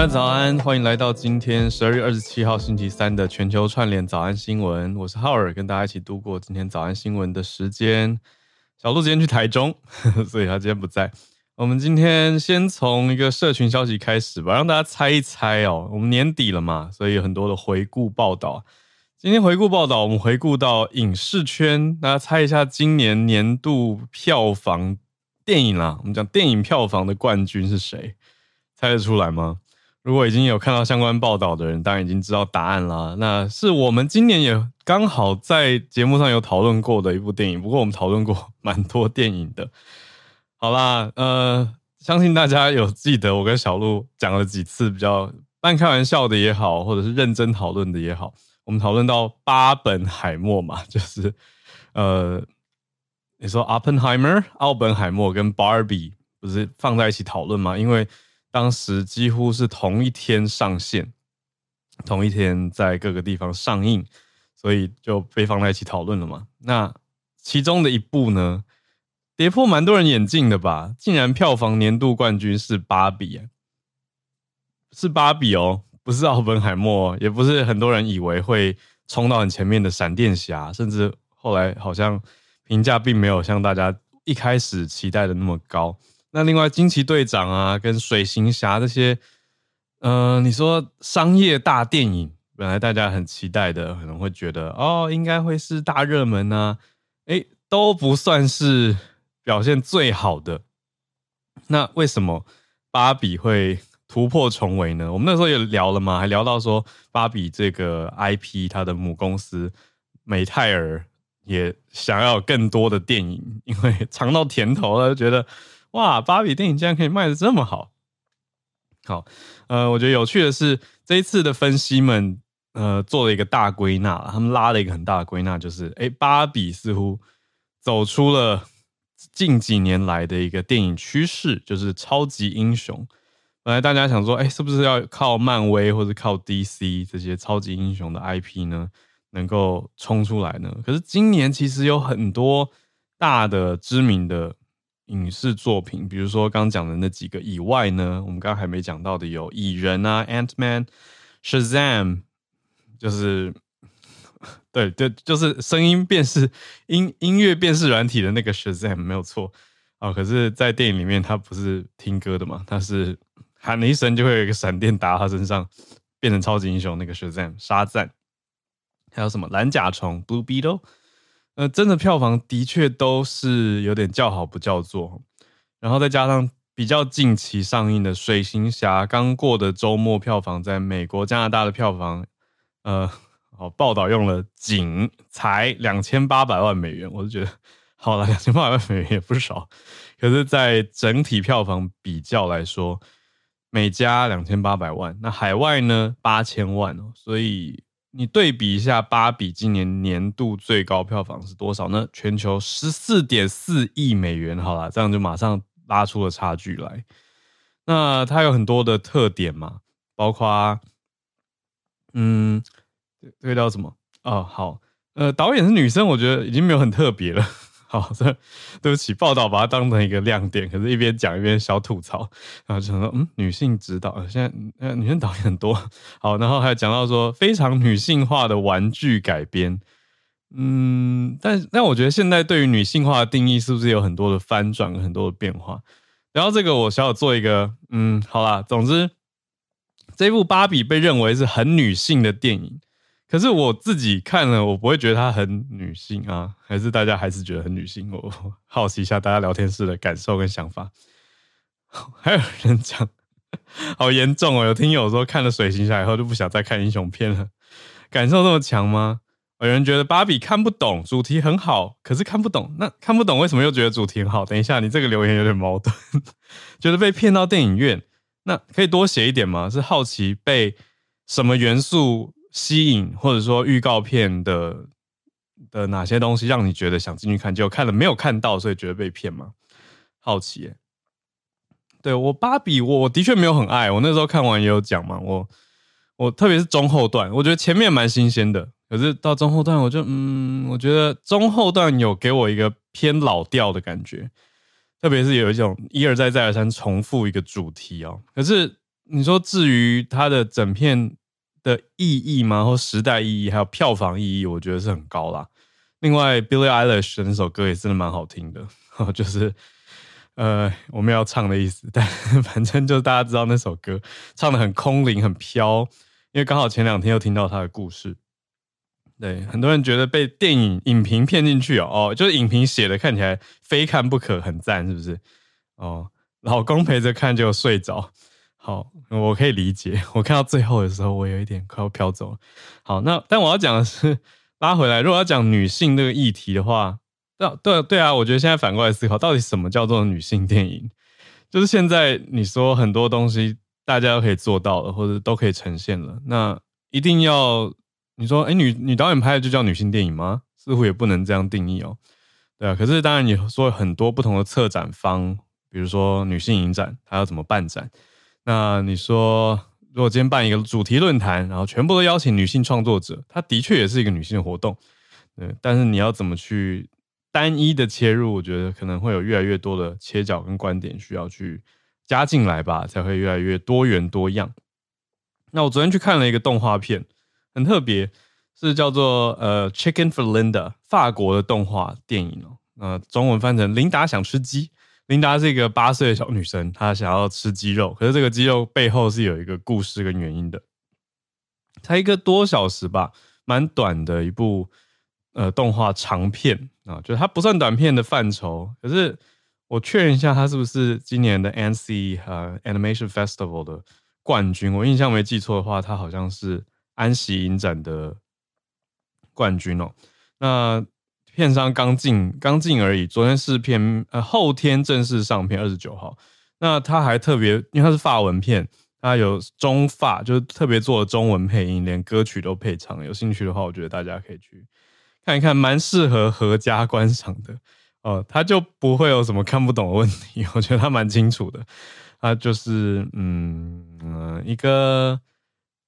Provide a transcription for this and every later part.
大家早安，欢迎来到今天十二月二十七号星期三的全球串联早安新闻。我是浩尔，跟大家一起度过今天早安新闻的时间。小鹿今天去台中，所以他今天不在。我们今天先从一个社群消息开始吧，让大家猜一猜哦。我们年底了嘛，所以有很多的回顾报道。今天回顾报道，我们回顾到影视圈，大家猜一下今年年度票房电影啦。我们讲电影票房的冠军是谁？猜得出来吗？如果已经有看到相关报道的人，当然已经知道答案啦。那是我们今年也刚好在节目上有讨论过的一部电影。不过我们讨论过蛮多电影的。好啦，呃，相信大家有记得我跟小鹿讲了几次比较半开玩笑的也好，或者是认真讨论的也好。我们讨论到巴本海默嘛，就是呃，你说 Oppenheimer 奥本海默跟 Barbie 不是放在一起讨论吗？因为当时几乎是同一天上线，同一天在各个地方上映，所以就被放在一起讨论了嘛。那其中的一部呢，跌破蛮多人眼镜的吧？竟然票房年度冠军是芭比，是芭比哦，不是奥本海默，也不是很多人以为会冲到很前面的闪电侠，甚至后来好像评价并没有像大家一开始期待的那么高。那另外，惊奇队长啊，跟水行侠这些，嗯、你说商业大电影，本来大家很期待的，可能会觉得哦，应该会是大热门呢、啊，诶，都不算是表现最好的。那为什么芭比会突破重围呢？我们那时候也聊了嘛，还聊到说，芭比这个 IP，它的母公司美泰尔也想要更多的电影，因为 尝到甜头了，就觉得。哇，芭比电影竟然可以卖的这么好！好，呃，我觉得有趣的是这一次的分析们，呃，做了一个大归纳，他们拉了一个很大的归纳，就是，诶，芭比似乎走出了近几年来的一个电影趋势，就是超级英雄。本来大家想说，诶，是不是要靠漫威或者靠 DC 这些超级英雄的 IP 呢，能够冲出来呢？可是今年其实有很多大的知名的。影视作品，比如说刚讲的那几个以外呢，我们刚刚还没讲到的有蚁人啊，Ant-Man、Shazam，就是对对，就是声音辨识、音音乐辨识软体的那个 Shazam 没有错啊、哦。可是，在电影里面，他不是听歌的嘛，他是喊了一声就会有一个闪电打到他身上，变成超级英雄那个 Shazam 沙赞。还有什么蓝甲虫 Blue Beetle。呃，真的票房的确都是有点叫好不叫座，然后再加上比较近期上映的《水行侠》，刚过的周末票房在美国、加拿大的票房，呃，好报道用了仅才两千八百万美元，我就觉得好了，两千八百万美元也不少，可是，在整体票房比较来说，美加两千八百万，那海外呢八千万哦，所以。你对比一下，芭比今年年度最高票房是多少呢？全球十四点四亿美元。好了，这样就马上拉出了差距来。那它有很多的特点嘛，包括，嗯，这个叫什么？哦，好，呃，导演是女生，我觉得已经没有很特别了。好，这对不起，报道把它当成一个亮点，可是一边讲一边小吐槽，然后就说嗯，女性指导，现在呃女性导演很多，好，然后还有讲到说非常女性化的玩具改编，嗯，但但我觉得现在对于女性化的定义是不是有很多的翻转，很多的变化？然后这个我小小做一个，嗯，好啦，总之这部芭比被认为是很女性的电影。可是我自己看了，我不会觉得她很女性啊，还是大家还是觉得很女性？我好奇一下大家聊天室的感受跟想法。还有人讲，好严重哦！有听友说看了《水行侠》以后就不想再看英雄片了，感受这么强吗？有人觉得芭比看不懂，主题很好，可是看不懂。那看不懂为什么又觉得主题很好？等一下，你这个留言有点矛盾，觉得被骗到电影院，那可以多写一点吗？是好奇被什么元素？吸引，或者说预告片的的哪些东西让你觉得想进去看，结果看了没有看到，所以觉得被骗吗？好奇耶。对，我芭比，我的确没有很爱。我那时候看完也有讲嘛，我我特别是中后段，我觉得前面蛮新鲜的，可是到中后段，我就嗯，我觉得中后段有给我一个偏老调的感觉，特别是有一种一而再再而三重复一个主题哦。可是你说至于它的整片。的意义吗？或时代意义，还有票房意义，我觉得是很高啦。另外，Billie Eilish 的那首歌也真的蛮好听的，就是呃，我们要唱的意思。但 反正就是大家知道那首歌唱得很空灵、很飘，因为刚好前两天又听到他的故事。对，很多人觉得被电影影评骗进去哦，哦，就是影评写的看起来非看不可，很赞，是不是？哦，老公陪着看就睡着。好，我可以理解。我看到最后的时候，我有一点快要飘走了。好，那但我要讲的是拉回来。如果要讲女性这个议题的话，对对对啊，我觉得现在反过来思考，到底什么叫做女性电影？就是现在你说很多东西大家都可以做到了，或者都可以呈现了，那一定要你说，哎，女女导演拍的就叫女性电影吗？似乎也不能这样定义哦。对啊，可是当然你说很多不同的策展方，比如说女性影展，它要怎么办展？那你说，如果今天办一个主题论坛，然后全部都邀请女性创作者，它的确也是一个女性活动，对。但是你要怎么去单一的切入？我觉得可能会有越来越多的切角跟观点需要去加进来吧，才会越来越多元多样。那我昨天去看了一个动画片，很特别，是叫做呃《Chicken for Linda》法国的动画电影哦，那中文翻成《琳达想吃鸡》。琳达是一个八岁的小女生，她想要吃鸡肉，可是这个鸡肉背后是有一个故事跟原因的。才一个多小时吧，蛮短的一部呃动画长片啊，就是它不算短片的范畴。可是我确认一下，它是不是今年的 Annecy 呃 Animation Festival 的冠军？我印象没记错的话，它好像是安息影展的冠军哦。那片商刚进刚进而已，昨天试片，呃，后天正式上片，二十九号。那他还特别，因为他是法文片，他有中法，就是特别做中文配音，连歌曲都配唱。有兴趣的话，我觉得大家可以去看一看，蛮适合合家观赏的。哦、他就不会有什么看不懂的问题，我觉得他蛮清楚的。他就是，嗯嗯、一个，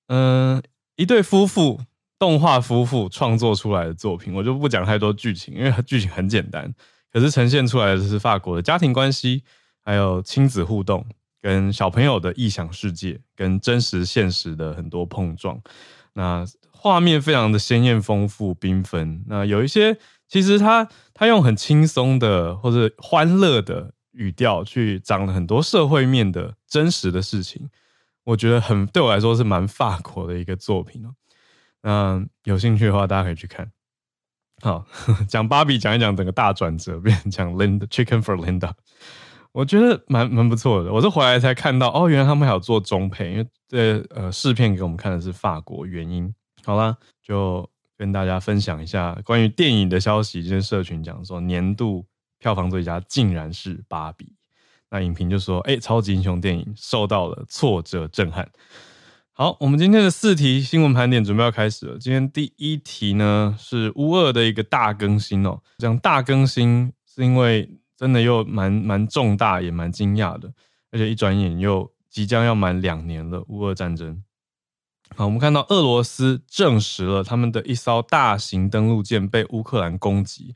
嗯、一对夫妇。动画夫妇创作出来的作品，我就不讲太多剧情，因为剧情很简单，可是呈现出来的是法国的家庭关系，还有亲子互动，跟小朋友的异想世界，跟真实现实的很多碰撞。那画面非常的鲜艳、丰富、缤纷。那有一些其实他他用很轻松的或者欢乐的语调去讲了很多社会面的真实的事情，我觉得很对我来说是蛮法国的一个作品。嗯，有兴趣的话，大家可以去看。好，讲芭比，讲一讲整个大转折，变成讲 Linda Chicken for Linda，我觉得蛮蛮不错的。我是回来才看到，哦，原来他们还有做中配，因为这呃试片给我们看的是法国原音。好啦，就跟大家分享一下关于电影的消息。今天社群讲说，年度票房最佳竟然是芭比。那影评就说，哎、超级英雄电影受到了挫折震撼。好，我们今天的四题新闻盘点准备要开始了。今天第一题呢是乌俄的一个大更新哦。讲大更新是因为真的又蛮蛮重大，也蛮惊讶的，而且一转眼又即将要满两年了。乌俄战争。好，我们看到俄罗斯证实了他们的一艘大型登陆舰被乌克兰攻击。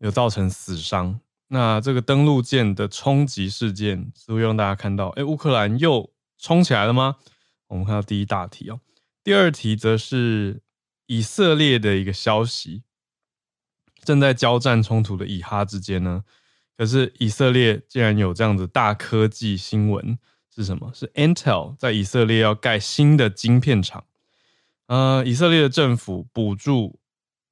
有造成死伤。那这个登陆舰的冲击事件，是会让大家看到，哎，乌克兰又冲起来了吗？我们看到第一大题哦，第二题则是以色列的一个消息，正在交战冲突的以哈之间呢，可是以色列竟然有这样子大科技新闻，是什么？是 Intel 在以色列要盖新的晶片厂，呃，以色列的政府补助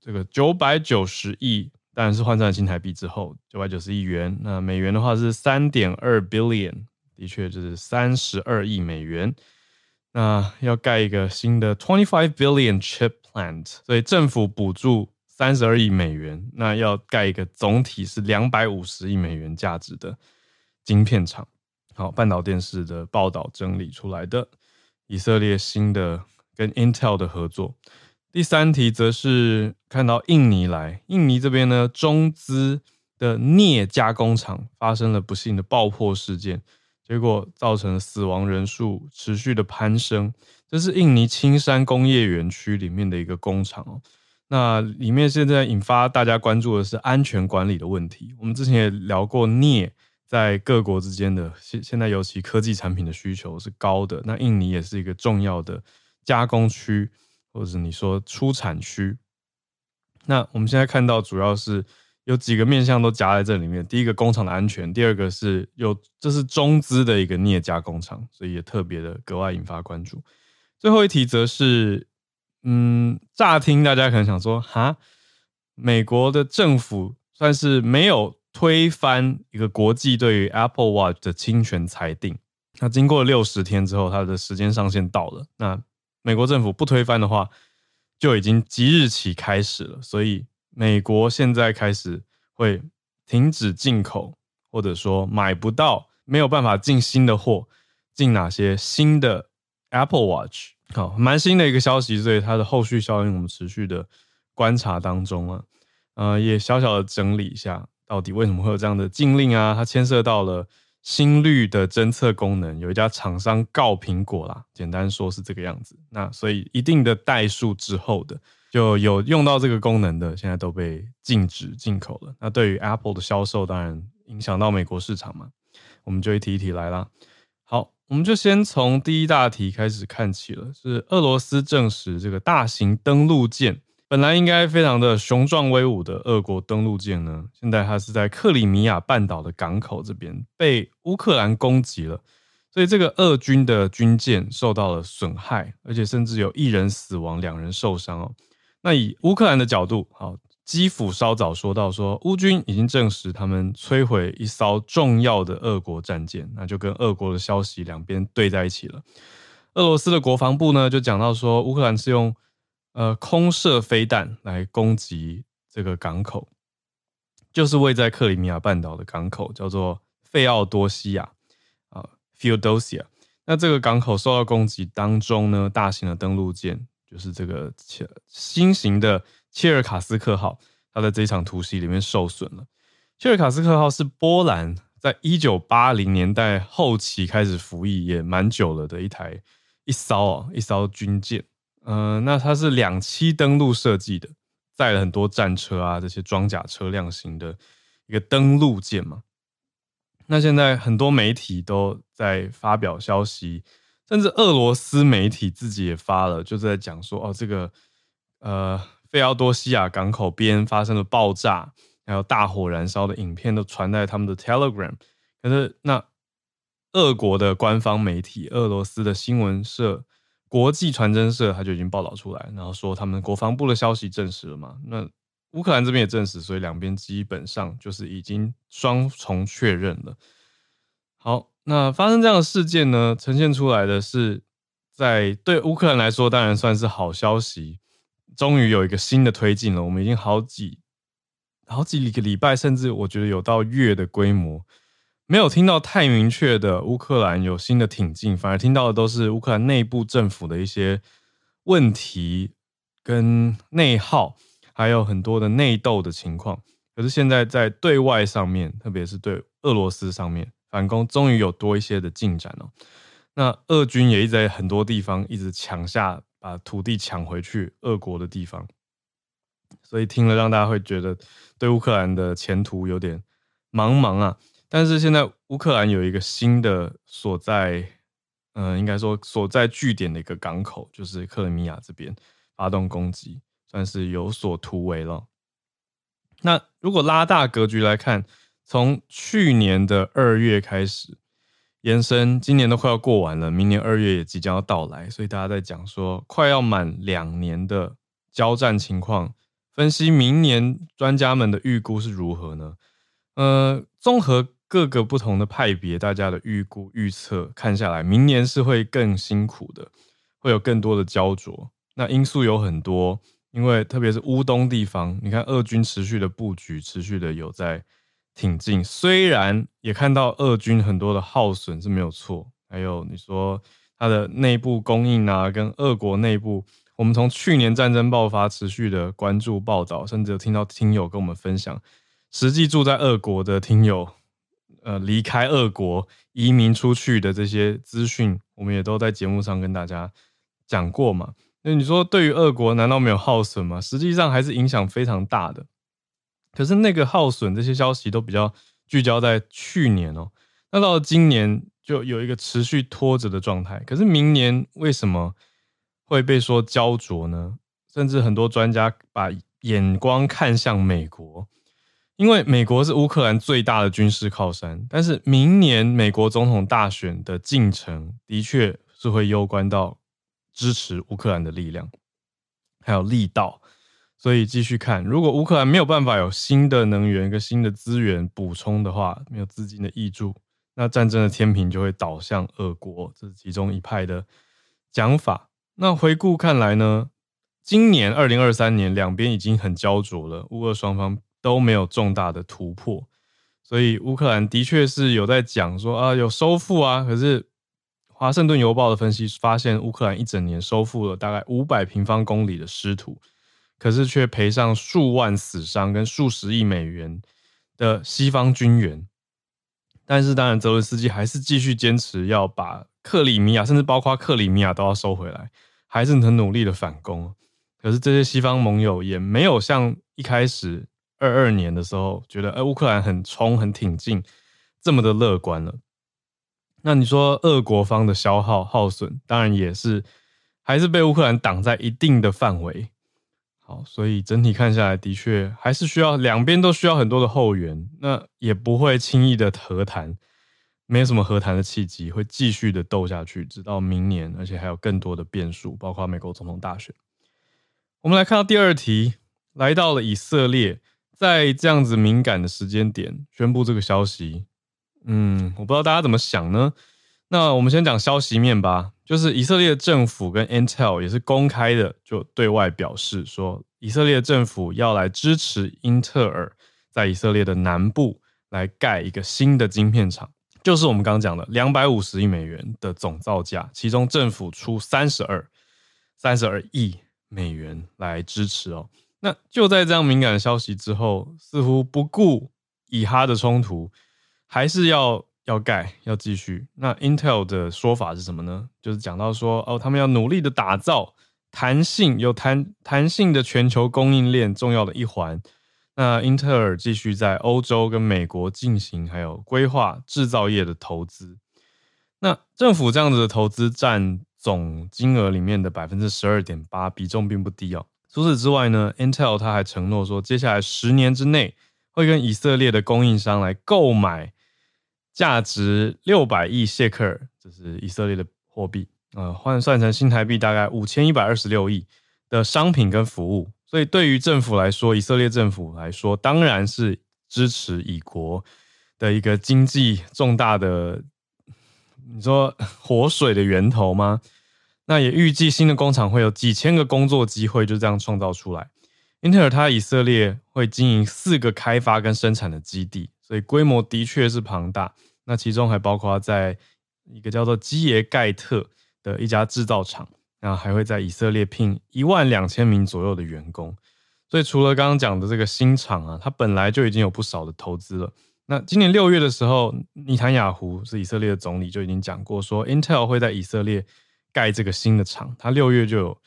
这个九百九十亿。当然是换算新台币之后，九百九十亿元。那美元的话是三点二 billion，的确就是三十二亿美元。那要盖一个新的 twenty five billion chip plant，所以政府补助三十二亿美元，那要盖一个总体是两百五十亿美元价值的晶片厂。好，半岛电视的报道整理出来的以色列新的跟 Intel 的合作。第三题则是看到印尼来，印尼这边呢，中资的镍加工厂发生了不幸的爆破事件，结果造成死亡人数持续的攀升。这是印尼青山工业园区里面的一个工厂哦，那里面现在引发大家关注的是安全管理的问题。我们之前也聊过，镍在各国之间的现现在尤其科技产品的需求是高的，那印尼也是一个重要的加工区。或者你说出产区，那我们现在看到主要是有几个面向都夹在这里面。第一个工厂的安全，第二个是有这是中资的一个镍加工厂，所以也特别的格外引发关注。最后一题则是，嗯，乍听大家可能想说，哈，美国的政府算是没有推翻一个国际对于 Apple Watch 的侵权裁定。那经过六十天之后，它的时间上限到了。那美国政府不推翻的话，就已经即日起开始了。所以美国现在开始会停止进口，或者说买不到，没有办法进新的货，进哪些新的 Apple Watch？好，蛮新的一个消息，所以它的后续效应我们持续的观察当中啊。呃，也小小的整理一下，到底为什么会有这样的禁令啊？它牵涉到了。心率的侦测功能，有一家厂商告苹果啦，简单说是这个样子。那所以一定的代数之后的，就有用到这个功能的，现在都被禁止进口了。那对于 Apple 的销售，当然影响到美国市场嘛。我们就一题一题来啦。好，我们就先从第一大题开始看起了，是俄罗斯证实这个大型登陆舰。本来应该非常的雄壮威武的俄国登陆舰呢，现在它是在克里米亚半岛的港口这边被乌克兰攻击了，所以这个俄军的军舰受到了损害，而且甚至有一人死亡，两人受伤哦。那以乌克兰的角度，好，基辅稍早说到说，乌军已经证实他们摧毁一艘重要的俄国战舰，那就跟俄国的消息两边对在一起了。俄罗斯的国防部呢就讲到说，乌克兰是用。呃，空射飞弹来攻击这个港口，就是位在克里米亚半岛的港口，叫做费奥多西亚啊，Feodosia。那这个港口受到攻击当中呢，大型的登陆舰就是这个切新型的切尔卡斯克号，它在这一场突袭里面受损了。切尔卡斯克号是波兰在一九八零年代后期开始服役也蛮久了的一台一艘哦，一艘军舰。嗯、那它是两栖登陆设计的，载了很多战车啊，这些装甲车辆型的一个登陆舰嘛。那现在很多媒体都在发表消息，甚至俄罗斯媒体自己也发了，就是在讲说，哦，这个呃，费奥多西亚港口边发生了爆炸，还有大火燃烧的影片都传在他们的 Telegram。可是那俄国的官方媒体，俄罗斯的新闻社。国际传真社他就已经报道出来，然后说他们国防部的消息证实了嘛？那乌克兰这边也证实，所以两边基本上就是已经双重确认了。好，那发生这样的事件呢，呈现出来的是在对乌克兰来说，当然算是好消息，终于有一个新的推进了。我们已经好几好几个礼拜，甚至我觉得有到月的规模。没有听到太明确的乌克兰有新的挺进，反而听到的都是乌克兰内部政府的一些问题跟内耗，还有很多的内斗的情况。可是现在在对外上面，特别是对俄罗斯上面反攻，终于有多一些的进展哦。那俄军也一直在很多地方一直抢下，把土地抢回去，俄国的地方。所以听了让大家会觉得对乌克兰的前途有点茫茫啊。但是现在乌克兰有一个新的所在，嗯、应该说所在据点的一个港口，就是克里米亚这边发动攻击，算是有所突围了。那如果拉大格局来看，从去年的二月开始延伸，今年都快要过完了，明年二月也即将要到来，所以大家在讲说快要满两年的交战情况，分析明年专家们的预估是如何呢？呃，综合各个不同的派别，大家的预估预测看下来，明年是会更辛苦的，会有更多的焦灼。那因素有很多。因为特别是乌东地方，你看俄军持续的布局，持续的有在挺进。虽然也看到俄军很多的耗损是没有错，还有你说它的内部供应啊，跟俄国内部，我们从去年战争爆发持续的关注报道，甚至有听到听友跟我们分享，实际住在俄国的听友，呃，离开俄国移民出去的这些资讯，我们也都在节目上跟大家讲过嘛。那你说，对于俄国难道没有耗损吗？实际上还是影响非常大的。可是那个耗损这些消息都比较聚焦在去年哦。那到今年就有一个持续拖着的状态。可是明年为什么会被说焦灼呢？甚至很多专家把眼光看向美国，因为美国是乌克兰最大的军事靠山。但是明年美国总统大选的进程的确是会攸关到。支持乌克兰的力量，还有力道，所以继续看。如果乌克兰没有办法有新的能源跟新的资源补充的话，没有资金的挹注，那战争的天平就会倒向俄国，这是其中一派的讲法。那回顾看来呢，今年二零二三年两边已经很焦灼了，乌俄双方都没有重大的突破，所以乌克兰的确是有在讲说啊，有收复啊，可是。华盛顿邮报的分析发现，乌克兰一整年收复了大概五百平方公里的失土，可是却赔上数万死伤跟数十亿美元的西方军援。但是，当然，泽伦斯基还是继续坚持要把克里米亚，甚至包括克里米亚都要收回来，还是很努力的反攻。可是，这些西方盟友也没有像一开始二二年的时候觉得，哎，乌克兰很冲、很挺进，这么的乐观了。那你说，俄国方的消耗耗损，当然也是还是被乌克兰挡在一定的范围。好，所以整体看下来，的确还是需要两边都需要很多的后援，那也不会轻易的和谈，没有什么和谈的契机，会继续的斗下去，直到明年，而且还有更多的变数，包括美国总统大选。我们来看到第二题，来到了以色列，在这样子敏感的时间点宣布这个消息。嗯，我不知道大家怎么想呢？那我们先讲消息面吧，就是以色列政府跟 Intel 也是公开的，就对外表示说，以色列政府要来支持英特尔在以色列的南部来盖一个新的晶片厂，就是我们刚刚讲的两百五十亿美元的总造价，其中政府出三十二三十二亿美元来支持哦。那就在这样敏感的消息之后，似乎不顾以哈的冲突。还是要要盖，要继续。那 Intel 的说法是什么呢？就是讲到说，哦，他们要努力的打造弹性、有弹弹性的全球供应链重要的一环。那英特尔继续在欧洲跟美国进行，还有规划制造业的投资。那政府这样子的投资占总金额里面的百分之十二点八，比重并不低哦。除此之外呢，Intel 他还承诺说，接下来十年之内会跟以色列的供应商来购买。价值六百亿谢克尔，这是以色列的货币，呃，换算成新台币大概五千一百二十六亿的商品跟服务。所以对于政府来说，以色列政府来说，当然是支持以国的一个经济重大的，你说活水的源头吗？那也预计新的工厂会有几千个工作机会，就这样创造出来。英特尔它以色列会经营四个开发跟生产的基地。所以规模的确是庞大，那其中还包括在一个叫做基耶盖特的一家制造厂，那还会在以色列聘一万两千名左右的员工。所以除了刚刚讲的这个新厂啊，它本来就已经有不少的投资了。那今年六月的时候，尼坦雅胡是以色列的总理就已经讲过，说 Intel 会在以色列盖这个新的厂，他六月就有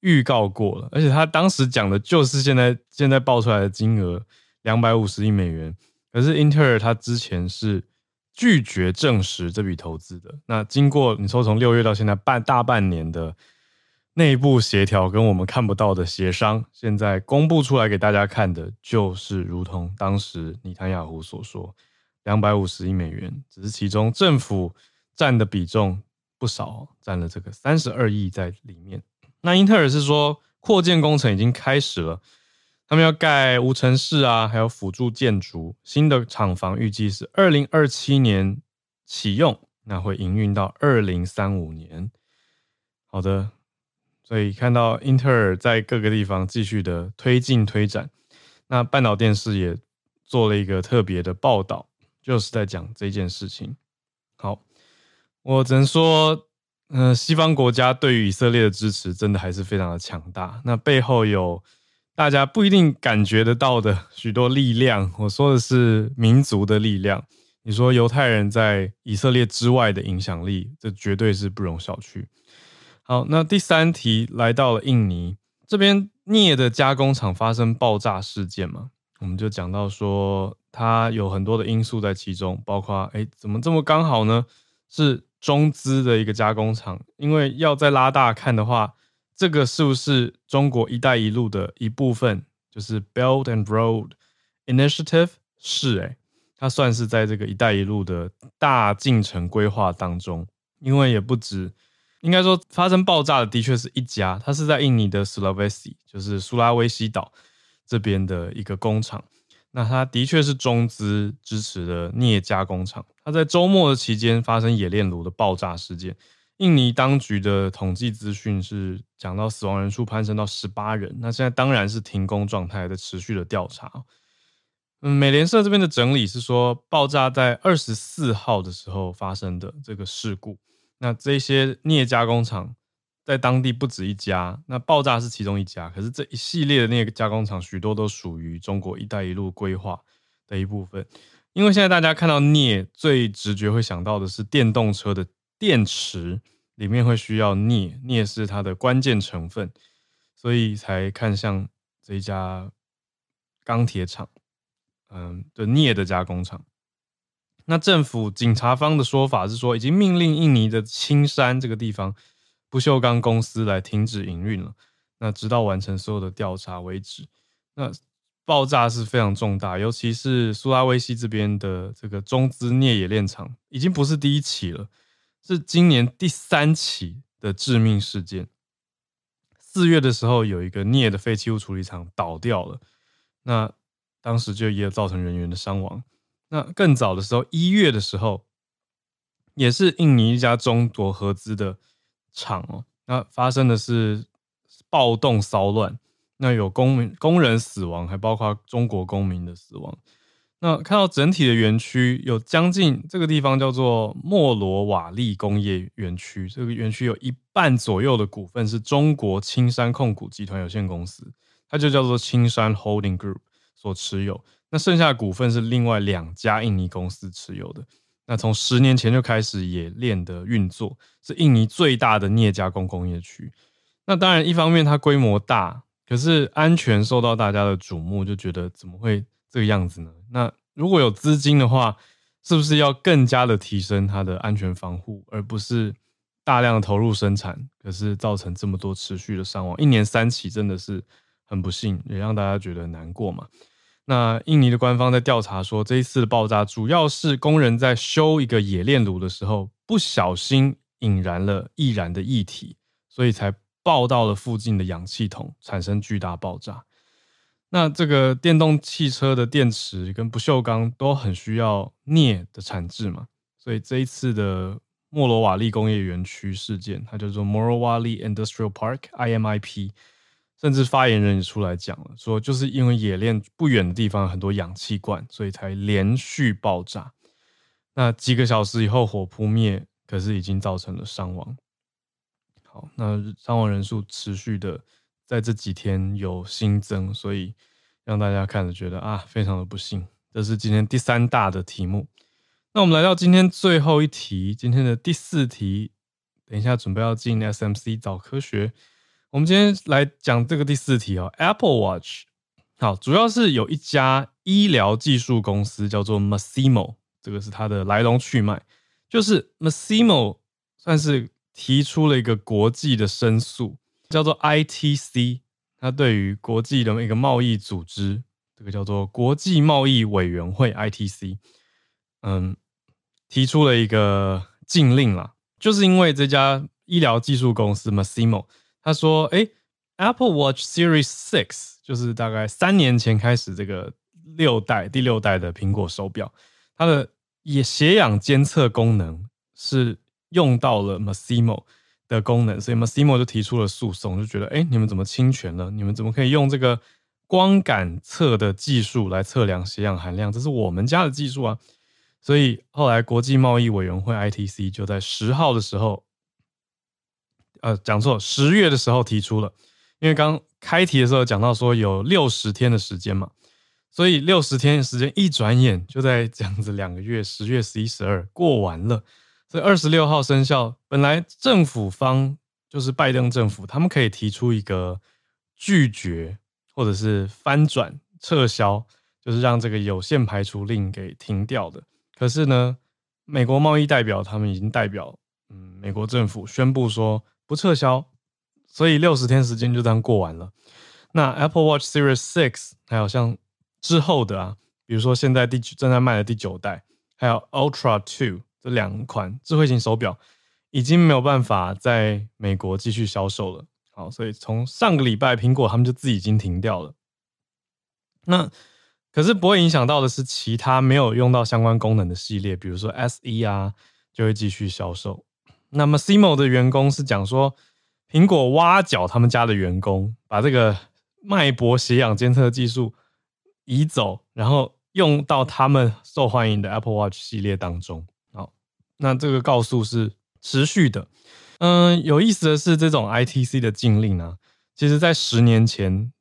预告过了，而且他当时讲的就是现在现在报出来的金额两百五十亿美元。可是英特尔它之前是拒绝证实这笔投资的。那经过你说从六月到现在半大半年的内部协调跟我们看不到的协商，现在公布出来给大家看的，就是如同当时尼坦雅胡所说，两百五十亿美元，只是其中政府占的比重不少，占了这个三十二亿在里面。那英特尔是说，扩建工程已经开始了，他们要盖无尘室啊，还有辅助建筑。新的厂房预计是二零二七年启用，那会营运到二零三五年。好的，所以看到英特尔在各个地方继续的推进推展。那半岛电视也做了一个特别的报道，就是在讲这件事情。好，我只能说。嗯、西方国家对于以色列的支持真的还是非常的强大。那背后有大家不一定感觉得到的许多力量。我说的是民族的力量。你说犹太人在以色列之外的影响力，这绝对是不容小觑。好，那第三题来到了印尼这边，镍的加工厂发生爆炸事件嘛，我们就讲到说它有很多的因素在其中，包括哎，怎么这么刚好呢？是。中资的一个加工厂，因为要再拉大看的话，这个是不是中国“一带一路”的一部分？就是 Belt and Road Initiative 是诶，它算是在这个“一带一路”的大进程规划当中。因为也不止，应该说发生爆炸的的确是一家，它是在印尼的 Sulawesi，就是苏拉威西岛这边的一个工厂。那它的确是中资支持的镍加工厂。它在周末的期间发生冶炼炉的爆炸事件。印尼当局的统计资讯是讲到死亡人数攀升到十八人。那现在当然是停工状态，在持续的调查。嗯，美联社这边的整理是说，爆炸在二十四号的时候发生的这个事故。那这些镍加工厂。在当地不止一家，那爆炸是其中一家，可是这一系列的那个加工厂，许多都属于中国“一带一路”规划的一部分。因为现在大家看到镍，最直觉会想到的是电动车的电池里面会需要镍，镍是它的关键成分，所以才看向这一家钢铁厂，嗯的镍的加工厂。那政府警察方的说法是说，已经命令印尼的青山这个地方。不锈钢公司来停止营运了，那直到完成所有的调查为止。那爆炸是非常重大，尤其是苏拉威西这边的这个中资镍冶炼厂，已经不是第一起了，是今年第三起的致命事件。四月的时候，有一个镍的废弃物处理厂倒掉了，那当时就也有造成人员的伤亡。那更早的时候，一月的时候，也是印尼一家中国合资的。厂哦，那发生的是暴动骚乱，那有公民工人死亡，还包括中国公民的死亡。那看到整体的园区有将近这个地方叫做莫罗瓦利工业园区，这个园区有一半左右的股份是中国青山控股集团有限公司，它就叫做青山 Holding Group 所持有。那剩下的股份是另外两家印尼公司持有的。那从十年前就开始冶炼的运作，是印尼最大的镍加工工业区。那当然，一方面它规模大，可是安全受到大家的瞩目，就觉得怎么会这个样子呢？那如果有资金的话，是不是要更加的提升它的安全防护，而不是大量的投入生产，可是造成这么多持续的伤亡？一年三起，真的是很不幸，也让大家觉得难过嘛。那印尼的官方在调查说，这一次的爆炸主要是工人在修一个冶炼炉的时候，不小心引燃了易燃的液体，所以才爆到了附近的氧气筒，产生巨大爆炸。那这个电动汽车的电池跟不锈钢都很需要镍的产制嘛，所以这一次的莫罗瓦利工业园区事件，它叫做 Morowali Industrial Park（IMIP）。甚至发言人也出来讲了，说就是因为冶炼不远的地方很多氧气罐，所以才连续爆炸。那几个小时以后火扑灭，可是已经造成了伤亡。好，那伤亡人数持续的在这几天有新增，所以让大家看着觉得啊，非常的不幸。这是今天第三大的题目。那我们来到今天最后一题，今天的第四题，等一下准备要进 SMC 找科学。我们今天来讲这个第四题哦，Apple Watch。好，主要是有一家医疗技术公司叫做 Massimo，这个是它的来龙去脉。就是 Massimo 算是提出了一个国际的申诉，叫做 ITC。它对于国际的一个贸易组织，这个叫做国际贸易委员会 ITC，嗯，提出了一个禁令啦，就是因为这家医疗技术公司 Massimo，。他说：“哎，Apple Watch Series Six 就是大概三年前开始这个六代第六代的苹果手表，它的也血氧监测功能是用到了 Massimo 的功能，所以 Masimo 就提出了诉讼，就觉得哎，你们怎么侵权了？你们怎么可以用这个光感测的技术来测量血氧含量？这是我们家的技术啊！所以后来国际贸易委员会 ITC 就在十号的时候。”呃，讲错，十月的时候提出了，因为刚开题的时候讲到说有六十天的时间嘛，所以六十天时间一转眼就在这样子两个月，十月、十一、十二过完了，所以二十六号生效。本来政府方就是拜登政府，他们可以提出一个拒绝或者是翻转、撤销，就是让这个有限排除令给停掉的。可是呢，美国贸易代表他们已经代表嗯美国政府宣布说。不撤销，所以六十天时间就这样过完了。那 Apple Watch Series Six 还有像之后的啊，比如说现在第正在卖的第九代，还有 Ultra Two 两款智慧型手表，已经没有办法在美国继续销售了。好，所以从上个礼拜苹果他们就自己已经停掉了。那可是不会影响到的是其他没有用到相关功能的系列，比如说 SE 啊，就会继续销售。那么 Simo 的员工是讲说，苹果挖角他们家的员工，把这个脉搏血氧监测技术移走，然后用到他们受欢迎的 Apple Watch 系列当中。那这个告诉是持续的。嗯，有意思的是，这种 ITC 的禁令呢，其实在十年前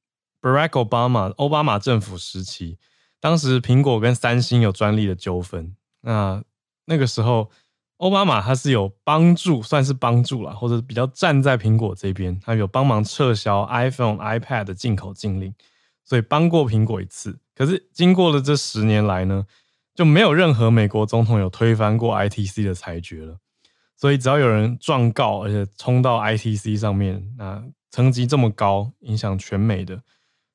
，Barack Obama 奥巴马政府时期，当时苹果跟三星有专利的纠纷，那那个时候。奥巴马他是有帮助，算是帮助啦，或者比较站在苹果这边，他有帮忙撤销 iPhone、iPad 的进口禁令，所以帮过苹果一次。可是经过了这十年来呢，就没有任何美国总统有推翻过 ITC 的裁决了。所以只要有人状告，而且冲到 ITC 上面，那层级这么高，影响全美的，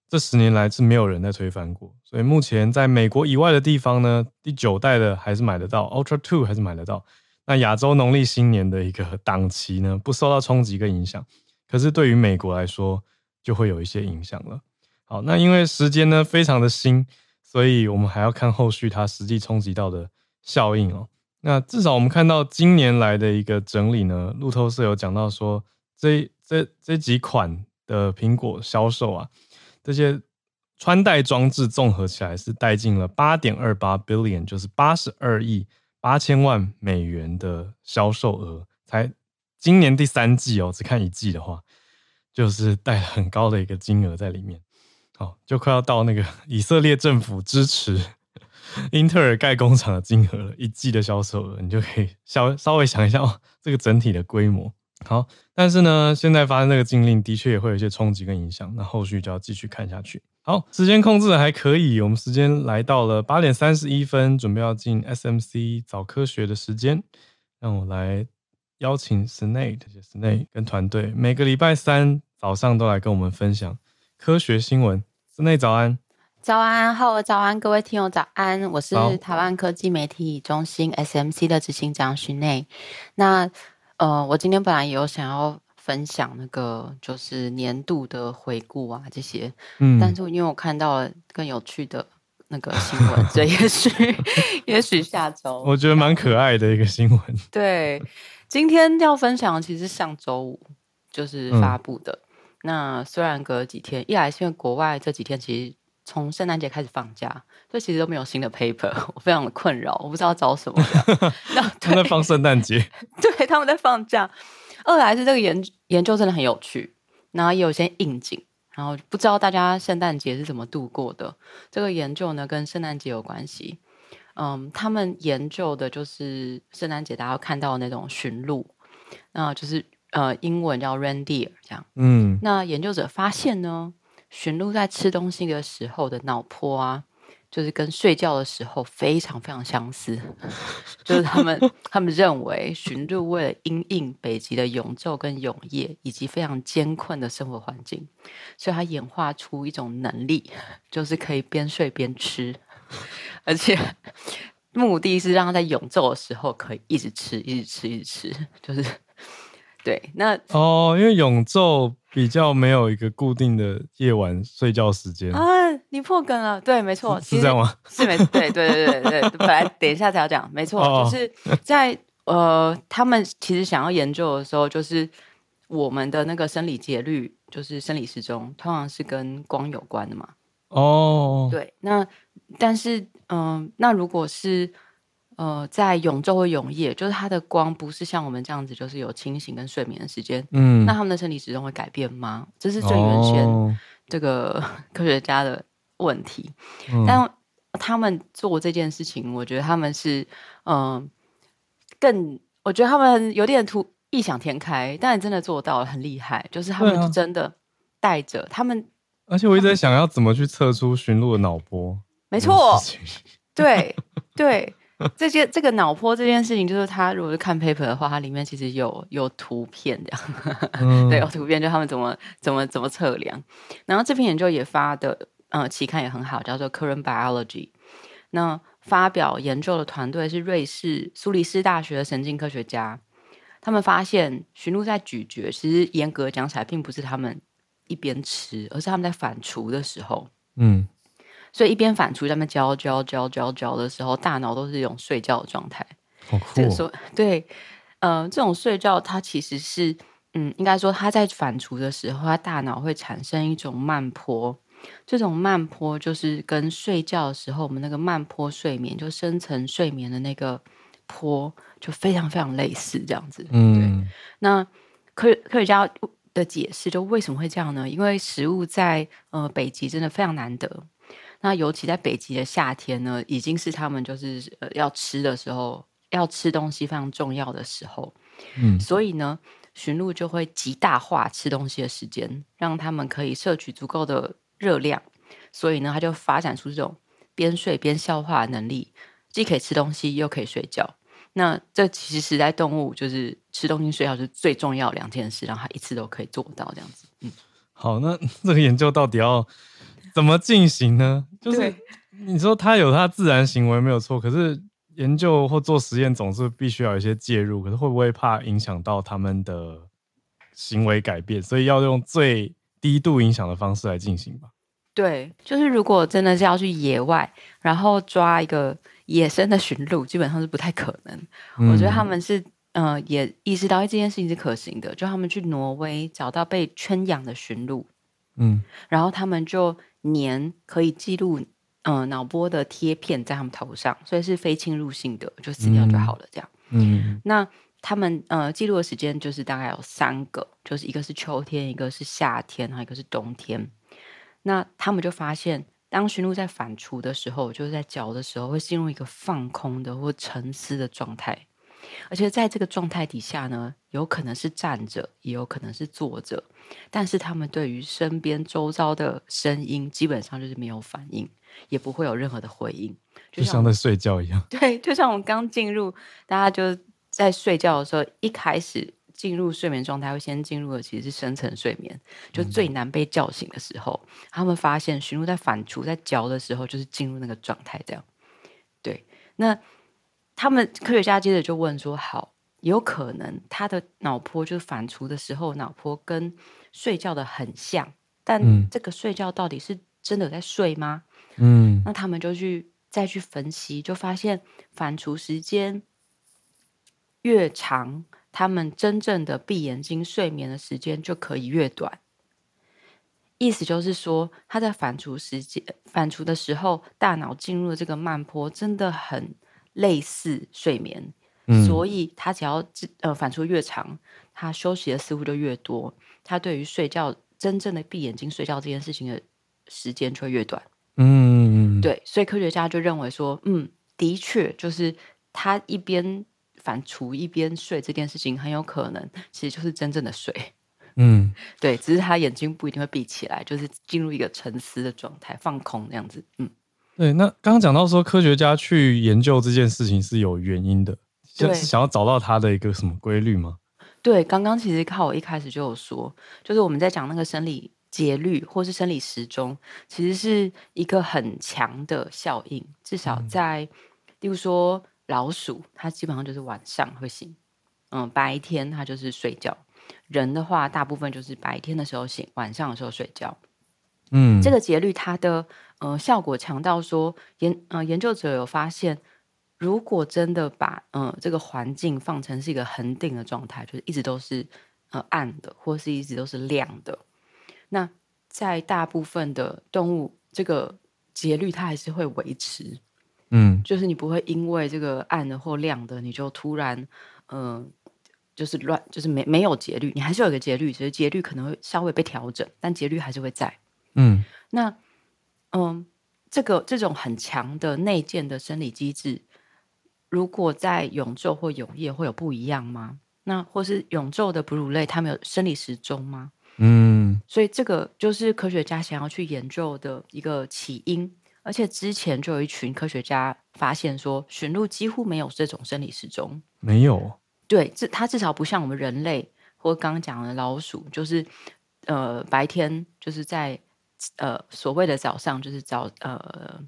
这十年来是没有人在推翻过。所以目前在美国以外的地方呢，第九代的还是买得到，Ultra Two 还是买得到。那亚洲农历新年的一个档期呢，不受到冲击跟影响，可是对于美国来说，就会有一些影响了。好，那因为时间呢非常的新，所以我们还要看后续它实际冲击到的效应哦。那至少我们看到今年来的一个整理呢，路透社有讲到说，这这这几款的苹果销售啊，这些穿戴装置综合起来是带进了八点二八 billion，就是八十二亿。八千万美元的销售额，才今年第三季哦，只看一季的话，就是带很高的一个金额在里面，好，就快要到那个 以色列政府支持 英特尔盖工厂的金额了，一季的销售额，你就可以稍稍微想一下哦，这个整体的规模。好，但是呢，现在发生这个禁令，的确也会有一些冲击跟影响，那后续就要继续看下去。好，时间控制的还可以，我们时间来到了八点三十一分，准备要进 SMC 早科学的时间。让我来邀请 Snae，这些 Snae 跟团队每个礼拜三早上都来跟我们分享科学新闻。Snae 早安，早安，好，早安，各位听友早安，我是台湾科技媒体中心 SMC 的执行长 Snae。那呃，我今天本来也有想要。分享那个就是年度的回顾啊，这些，嗯，但是因为我看到了更有趣的那个新闻，所以也许 也许下周，我觉得蛮可爱的一个新闻。对，今天要分享的其实上周五就是发布的。嗯、那虽然隔了几天，一来是因为国外这几天其实从圣诞节开始放假，所以其实都没有新的 paper，我非常的困扰，我不知道找什么。那 他们在放圣诞节，对，他们在放假。二来是这个研研究真的很有趣，然后也有些应景，然后不知道大家圣诞节是怎么度过的。这个研究呢跟圣诞节有关系，嗯，他们研究的就是圣诞节大家看到的那种驯鹿，那就是呃英文叫 reindeer 这样。嗯，那研究者发现呢，驯鹿在吃东西的时候的脑波啊。就是跟睡觉的时候非常非常相似，就是他们 他们认为驯鹿为了因应北极的永昼跟永夜以及非常艰困的生活环境，所以它演化出一种能力，就是可以边睡边吃，而且目的是让它在永昼的时候可以一直吃，一直吃，一直吃，就是对。那哦，因为永昼。比较没有一个固定的夜晚睡觉时间啊！你破梗了，对，没错，是这样吗？是没对，对，对，对，对，对。本来等一下才要讲，没错，哦、就是 在呃，他们其实想要研究的时候，就是我们的那个生理节律，就是生理时钟，通常是跟光有关的嘛。哦，对，那但是嗯、呃，那如果是。呃，在永昼或永夜，就是它的光不是像我们这样子，就是有清醒跟睡眠的时间。嗯，那他们的生理时钟会改变吗？这是最原先这个 科学家的问题。哦、但他们做这件事情，我觉得他们是嗯、呃，更我觉得他们有点突异想天开，但真的做到了，很厉害。就是他们真的带着他们，而且我一直在想要怎么去测出驯鹿的脑波。没错，对 对。这件这个脑波这件事情，就是他如果是看 paper 的话，它里面其实有有图片这样，嗯、对，有图片，就他们怎么怎么怎么测量。然后这篇研究也发的，呃，期刊也很好，叫做 Current Biology。那发表研究的团队是瑞士苏黎世大学的神经科学家，他们发现驯鹿在咀嚼，其实严格讲起来，并不是他们一边吃，而是他们在反刍的时候，嗯。所以一边反刍，在那嚼嚼嚼嚼嚼的时候，大脑都是一种睡觉的状态。好酷哦。说对，呃，这种睡觉它其实是，嗯，应该说它在反刍的时候，它大脑会产生一种慢坡。这种慢坡就是跟睡觉的时候我们那个慢坡睡眠，就深层睡眠的那个坡，就非常非常类似这样子。嗯，对。那科科学家的解释就为什么会这样呢？因为食物在呃北极真的非常难得。那尤其在北极的夏天呢，已经是他们就是呃要吃的时候，要吃东西非常重要的时候。嗯，所以呢，驯鹿就会极大化吃东西的时间，让他们可以摄取足够的热量。所以呢，它就发展出这种边睡边消化的能力，既可以吃东西又可以睡觉。那这其实是在动物就是吃东西睡觉是最重要两件事，让它一次都可以做到这样子。嗯，好，那 这个研究到底要？怎么进行呢？就是你说他有他自然行为没有错，可是研究或做实验总是必须要有一些介入，可是会不会怕影响到他们的行为改变？所以要用最低度影响的方式来进行吧。对，就是如果真的是要去野外，然后抓一个野生的驯鹿，基本上是不太可能。嗯、我觉得他们是呃也意识到这件事情是可行的，就他们去挪威找到被圈养的驯鹿，嗯，然后他们就。年可以记录，嗯，脑波的贴片在他们头上，所以是非侵入性的，就死掉就好了，这样。嗯，那他们呃记录的时间就是大概有三个，就是一个是秋天，一个是夏天，还有一个是冬天。那他们就发现，当驯鹿在反刍的时候，就是在嚼的时候，会进入一个放空的或沉思的状态。而且在这个状态底下呢，有可能是站着，也有可能是坐着，但是他们对于身边周遭的声音基本上就是没有反应，也不会有任何的回应，就像，在睡觉一样。对，就像我们刚进入，大家就在睡觉的时候，一开始进入睡眠状态，会先进入的其实是深层睡眠，就最难被叫醒的时候。嗯、他们发现驯鹿在反刍、在嚼的时候，就是进入那个状态，这样。对，那。他们科学家接着就问说：“好，有可能他的脑波就是反刍的时候，脑波跟睡觉的很像，但这个睡觉到底是真的在睡吗？”嗯，那他们就去再去分析，就发现反刍时间越长，他们真正的闭眼睛睡眠的时间就可以越短。意思就是说，他在反刍时间反刍的时候，大脑进入了这个慢波，真的很。类似睡眠，嗯、所以他只要呃反刍越长，他休息的似乎就越多，他对于睡觉真正的闭眼睛睡觉这件事情的时间就会越短。嗯，对，所以科学家就认为说，嗯，的确就是他一边反刍一边睡这件事情，很有可能其实就是真正的睡。嗯，对，只是他眼睛不一定会闭起来，就是进入一个沉思的状态，放空那样子。嗯，对。那刚刚讲到说，科学家去研究这件事情是有原因的，就是想要找到它的一个什么规律吗？对，刚刚其实靠我一开始就有说，就是我们在讲那个生理节律或是生理时钟，其实是一个很强的效应。至少在，嗯、例如说老鼠，它基本上就是晚上会醒，嗯，白天它就是睡觉。人的话，大部分就是白天的时候醒，晚上的时候睡觉。嗯，这个节律它的呃效果强到说研呃研究者有发现，如果真的把呃这个环境放成是一个恒定的状态，就是一直都是呃暗的，或是一直都是亮的，那在大部分的动物，这个节律它还是会维持。嗯，就是你不会因为这个暗的或亮的，你就突然嗯。呃就是乱，就是没没有节律，你还是有一个节律，只是节律可能会稍微被调整，但节律还是会在。嗯，那嗯，这个这种很强的内建的生理机制，如果在永昼或永夜会有不一样吗？那或是永昼的哺乳类，它们有生理时钟吗？嗯，所以这个就是科学家想要去研究的一个起因，而且之前就有一群科学家发现说，驯鹿几乎没有这种生理时钟，没有。对，至它至少不像我们人类，或刚刚讲的老鼠，就是呃白天就是在呃所谓的早上，就是早呃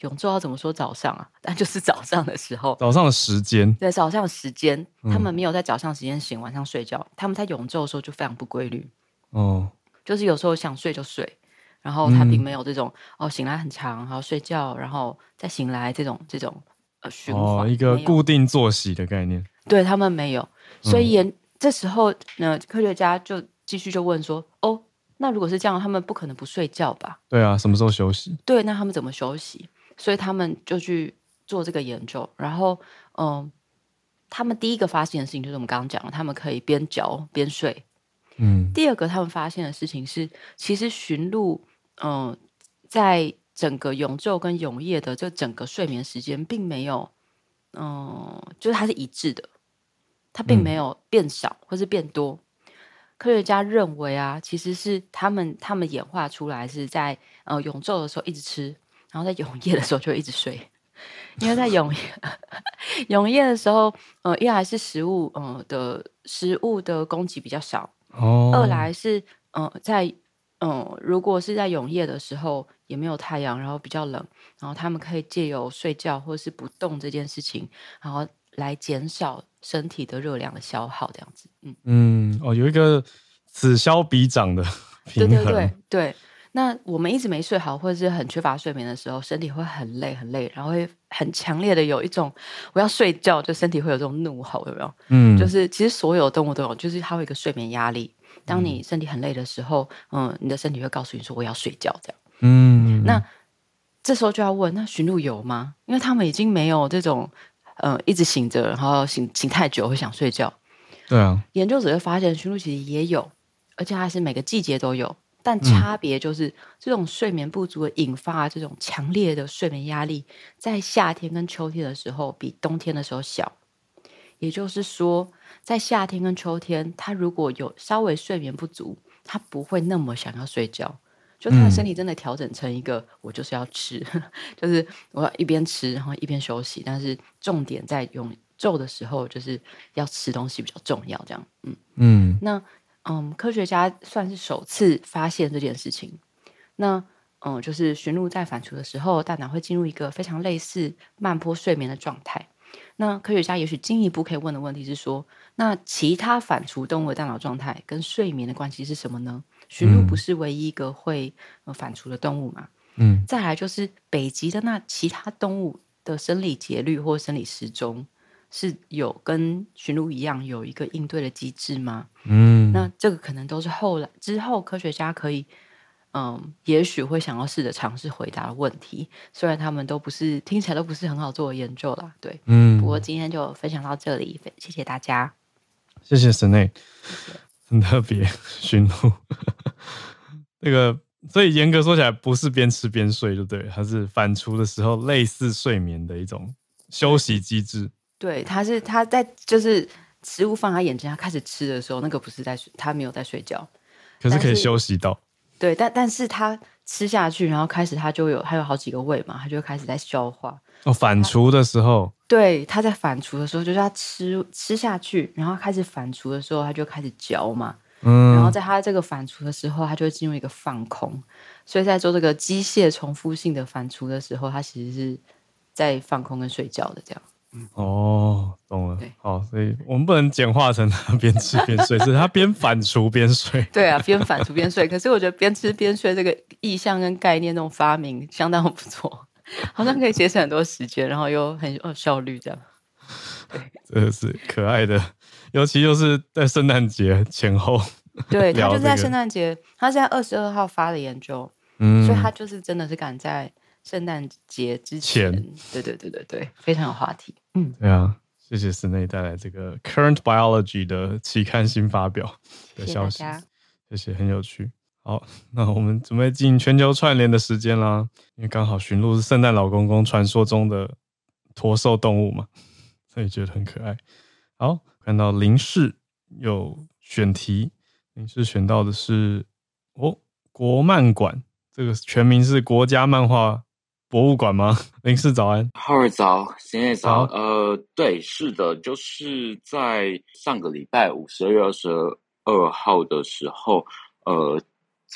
永昼要怎么说早上啊？但就是早上的时候，早上的时间，对，早上的时间，嗯、他们没有在早上时间醒，晚上睡觉，他们在永昼的时候就非常不规律，哦，就是有时候想睡就睡，然后他并没有这种、嗯、哦醒来很长，然后睡觉，然后再醒来这种这种呃循环，哦，一个固定作息的概念。对他们没有，所以这时候呢，科学家就继续就问说：“哦，那如果是这样，他们不可能不睡觉吧？”对啊，什么时候休息？对，那他们怎么休息？所以他们就去做这个研究。然后，嗯，他们第一个发现的事情就是我们刚刚讲的，他们可以边嚼边睡。嗯，第二个他们发现的事情是，其实驯鹿，嗯，在整个永昼跟永夜的这整个睡眠时间，并没有，嗯，就是它是一致的。它并没有变少或是变多，嗯、科学家认为啊，其实是他们他们演化出来是在呃永昼的时候一直吃，然后在永夜的时候就一直睡，因为在 永永夜的时候，呃，一来是食物呃的食物的供给比较少，哦，二来是呃在嗯、呃、如果是在永夜的时候也没有太阳，然后比较冷，然后他们可以借由睡觉或是不动这件事情，然后来减少。身体的热量的消耗，这样子，嗯嗯，哦，有一个此消彼长的平衡，对对对对。那我们一直没睡好，或者是很缺乏睡眠的时候，身体会很累很累，然后会很强烈的有一种我要睡觉，就身体会有这种怒吼，有没有？嗯，就是其实所有动物都有，就是它会有一个睡眠压力。当你身体很累的时候，嗯，嗯，你的身体会告诉你说我要睡觉，这样。嗯，那这时候就要问，那驯鹿有吗？因为他们已经没有这种。嗯，一直醒着，然后醒醒太久会想睡觉。对啊，研究者就发现驯鹿其实也有，而且还是每个季节都有，但差别就是、嗯、这种睡眠不足的引发这种强烈的睡眠压力，在夏天跟秋天的时候比冬天的时候小。也就是说，在夏天跟秋天，他如果有稍微睡眠不足，他不会那么想要睡觉。就他的身体真的调整成一个，我就是要吃，嗯、就是我要一边吃，然后一边休息。但是重点在用昼的时候，就是要吃东西比较重要。这样，嗯嗯。那嗯，科学家算是首次发现这件事情。那嗯，就是驯鹿在反刍的时候，大脑会进入一个非常类似慢波睡眠的状态。那科学家也许进一步可以问的问题是说，那其他反刍动物的大脑状态跟睡眠的关系是什么呢？驯鹿不是唯一一个会反刍的动物嘛？嗯，再来就是北极的那其他动物的生理节律或生理时钟是有跟驯鹿一样有一个应对的机制吗？嗯，那这个可能都是后来之后科学家可以嗯，也许会想要试着尝试回答的问题。虽然他们都不是听起来都不是很好做的研究啦，对，嗯，不过今天就分享到这里，谢谢大家，谢谢 Snae。很特别，驯 鹿那个，所以严格说起来，不是边吃边睡，就对，它是反刍的时候类似睡眠的一种休息机制。对，它是它在就是食物放它眼前，他开始吃的时候，那个不是在睡，他没有在睡觉，可是可以休息到。对，但但是它吃下去，然后开始它就有还有好几个胃嘛，它就开始在消化。哦，反刍的时候，对，他在反刍的时候，就是他吃吃下去，然后开始反刍的时候，他就开始嚼嘛，嗯，然后在他这个反刍的时候，他就会进入一个放空，所以在做这个机械重复性的反刍的时候，他其实是在放空跟睡觉的这样。嗯，哦，懂了。对，好，所以我们不能简化成他边吃边睡，是他边反刍边睡。对啊，边反刍边睡。可是我觉得边吃边睡这个意象跟概念，这种发明相当不错，好像可以节省很多时间，然后又很有效率，这样。对，真的是可爱的，尤其又是在圣诞节前后。对，他就是在圣诞节，他是在二十二号发的研究，嗯，所以他就是真的是赶在。圣诞节之前，对对对对对，非常有话题。嗯，对啊，谢谢室内带来这个 Current Biology 的期刊新发表的消息，谢谢，谢谢，很有趣。好，那我们准备进全球串联的时间啦，因为刚好驯鹿是圣诞老公公传说中的驼兽动物嘛，所以觉得很可爱。好，看到林氏有选题，林氏选到的是哦，国漫馆，这个全名是国家漫画。博物馆吗？林氏早安，浩尔早，贤也早。呃，对，是的，就是在上个礼拜五，十二月二十二号的时候，呃，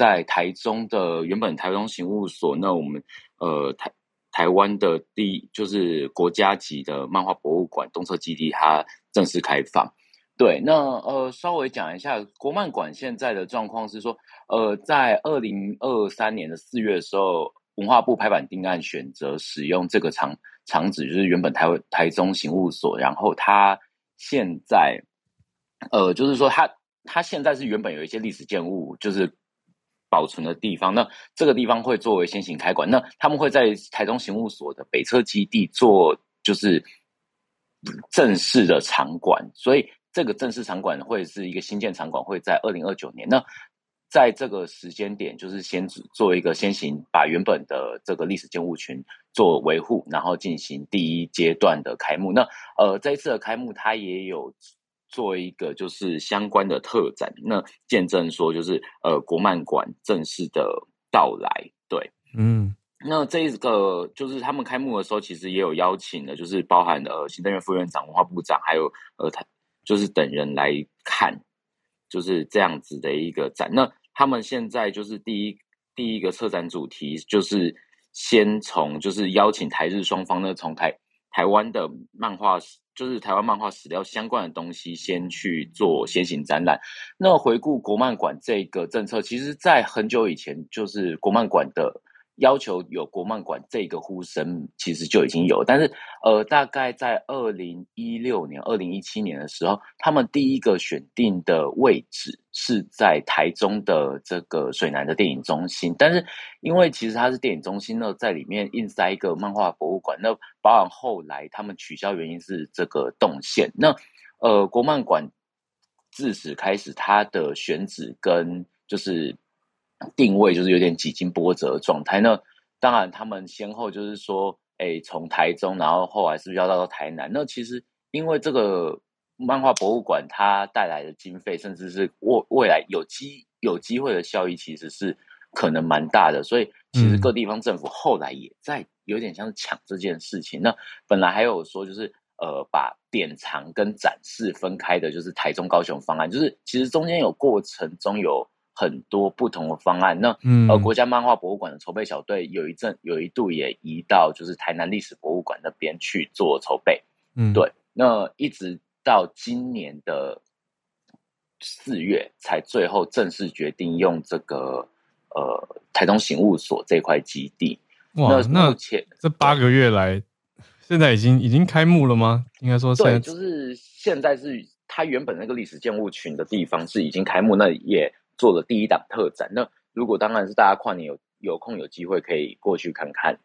在台中的原本台中刑务所，那我们呃台台湾的第就是国家级的漫画博物馆东侧基地，它正式开放。对，那呃稍微讲一下国漫馆现在的状况是说，呃，在二零二三年的四月的时候。文化部拍板定案，选择使用这个场场址，就是原本台台中刑务所。然后它现在，呃，就是说它它现在是原本有一些历史建物，就是保存的地方。那这个地方会作为先行开馆。那他们会在台中刑务所的北侧基地做，就是正式的场馆。所以这个正式场馆会是一个新建场馆，会在二零二九年。那在这个时间点，就是先做一个先行，把原本的这个历史建物群做维护，然后进行第一阶段的开幕。那呃，这一次的开幕，它也有做一个就是相关的特展，那见证说就是呃国漫馆正式的到来。对，嗯，那这一个就是他们开幕的时候，其实也有邀请的，就是包含呃行政院副院长、文化部长，还有呃他就是等人来看，就是这样子的一个展。那他们现在就是第一第一个策展主题，就是先从就是邀请台日双方呢，从台台湾的漫画，就是台湾漫画史料相关的东西，先去做先行展览。那回顾国漫馆这个政策，其实在很久以前，就是国漫馆的。要求有国漫馆这个呼声，其实就已经有，但是呃，大概在二零一六年、二零一七年的时候，他们第一个选定的位置是在台中的这个水南的电影中心，但是因为其实它是电影中心呢，在里面硬塞一个漫画博物馆，那包含后来他们取消原因是这个动线。那呃，国漫馆自始开始，它的选址跟就是。定位就是有点几经波折的状态。那当然，他们先后就是说，哎，从台中，然后后来是不是要到台南？那其实因为这个漫画博物馆它带来的经费，甚至是未未来有机有机会的效益，其实是可能蛮大的。所以其实各地方政府后来也在有点像是抢这件事情。那本来还有说就是呃，把典藏跟展示分开的，就是台中高雄方案，就是其实中间有过程中有。很多不同的方案，那呃，国家漫画博物馆的筹备小队有一阵有一度也移到就是台南历史博物馆那边去做筹备，嗯，对，那一直到今年的四月才最后正式决定用这个呃台中刑务所这块基地。哇，那目前这八个月来，现在已经已经开幕了吗？应该说对，就是现在是它原本那个历史建物群的地方是已经开幕，那也。做了第一档特展，那如果当然是大家跨年有有空有机会可以过去看看，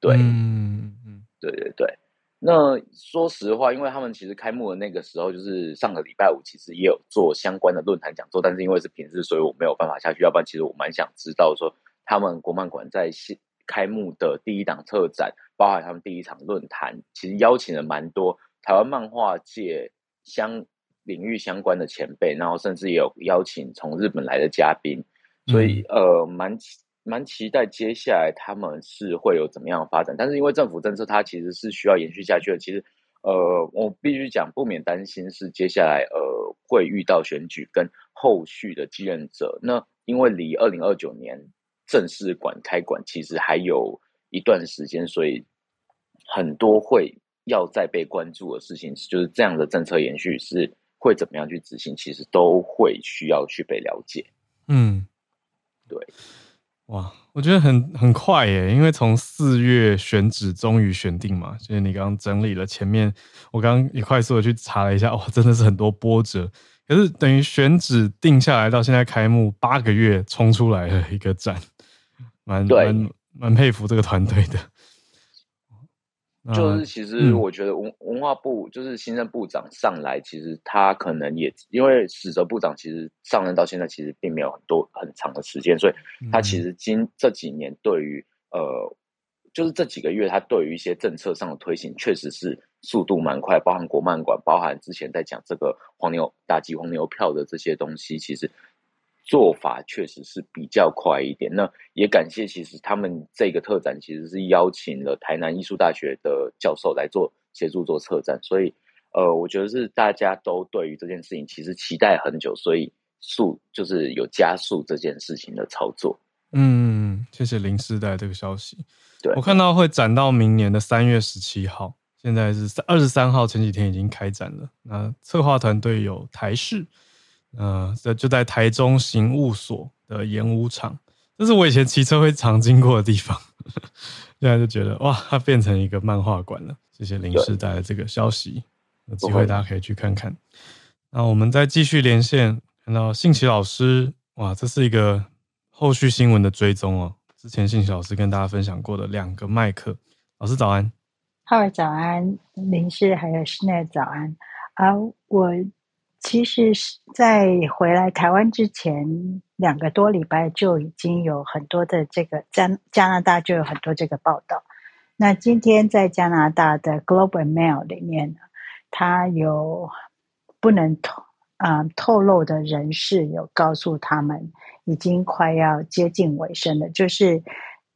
对，嗯嗯，对对对。那说实话，因为他们其实开幕的那个时候就是上个礼拜五，其实也有做相关的论坛讲座，但是因为是平日，所以我没有办法下去。要不然，其实我蛮想知道说，他们国漫馆在开幕的第一档特展，包含他们第一场论坛，其实邀请了蛮多台湾漫画界相领域相关的前辈，然后甚至也有邀请从日本来的嘉宾，所以呃，蛮蛮期待接下来他们是会有怎么样的发展。但是因为政府政策，它其实是需要延续下去的。其实呃，我必须讲，不免担心是接下来呃会遇到选举跟后续的继任者。那因为离二零二九年正式馆开馆其实还有一段时间，所以很多会要再被关注的事情，就是这样的政策延续是会怎么样去执行，其实都会需要去被了解。嗯，对，哇，我觉得很很快耶，因为从四月选址终于选定嘛，就是你刚刚整理了前面，我刚刚也快速的去查了一下，哇，真的是很多波折。可是等于选址定下来到现在开幕八个月冲出来的一个展，蛮蛮蛮佩服这个团队的。就是其实我觉得文文化部就是新任部长上来，其实他可能也因为史哲部长其实上任到现在其实并没有很多很长的时间，所以他其实今这几年对于呃。就是这几个月，他对于一些政策上的推行，确实是速度蛮快。包含国漫馆，包含之前在讲这个黄牛打击黄牛票的这些东西，其实做法确实是比较快一点。那也感谢，其实他们这个特展其实是邀请了台南艺术大学的教授来做协助做策展，所以呃，我觉得是大家都对于这件事情其实期待很久，所以速就是有加速这件事情的操作。嗯，谢谢林世代这个消息。对，我看到会展到明年的三月十七号，现在是二十三号，前几天已经开展了。那策划团队有台视，呃，在就在台中刑务所的演武场，这是我以前骑车会常经过的地方。现在就觉得哇，它变成一个漫画馆了。谢谢林世代的这个消息，有机会大家可以去看看。那我们再继续连线，看到信奇老师，哇，这是一个后续新闻的追踪哦。之前信奇老师跟大家分享过的两个麦克，老师早安，浩尔早安，林氏还有室内早安啊！我其实是在回来台湾之前两个多礼拜就已经有很多的这个加加拿大就有很多这个报道。那今天在加拿大的 Global Mail 里面呢，他有不能透啊、透露的人士有告诉他们。已经快要接近尾声了，就是，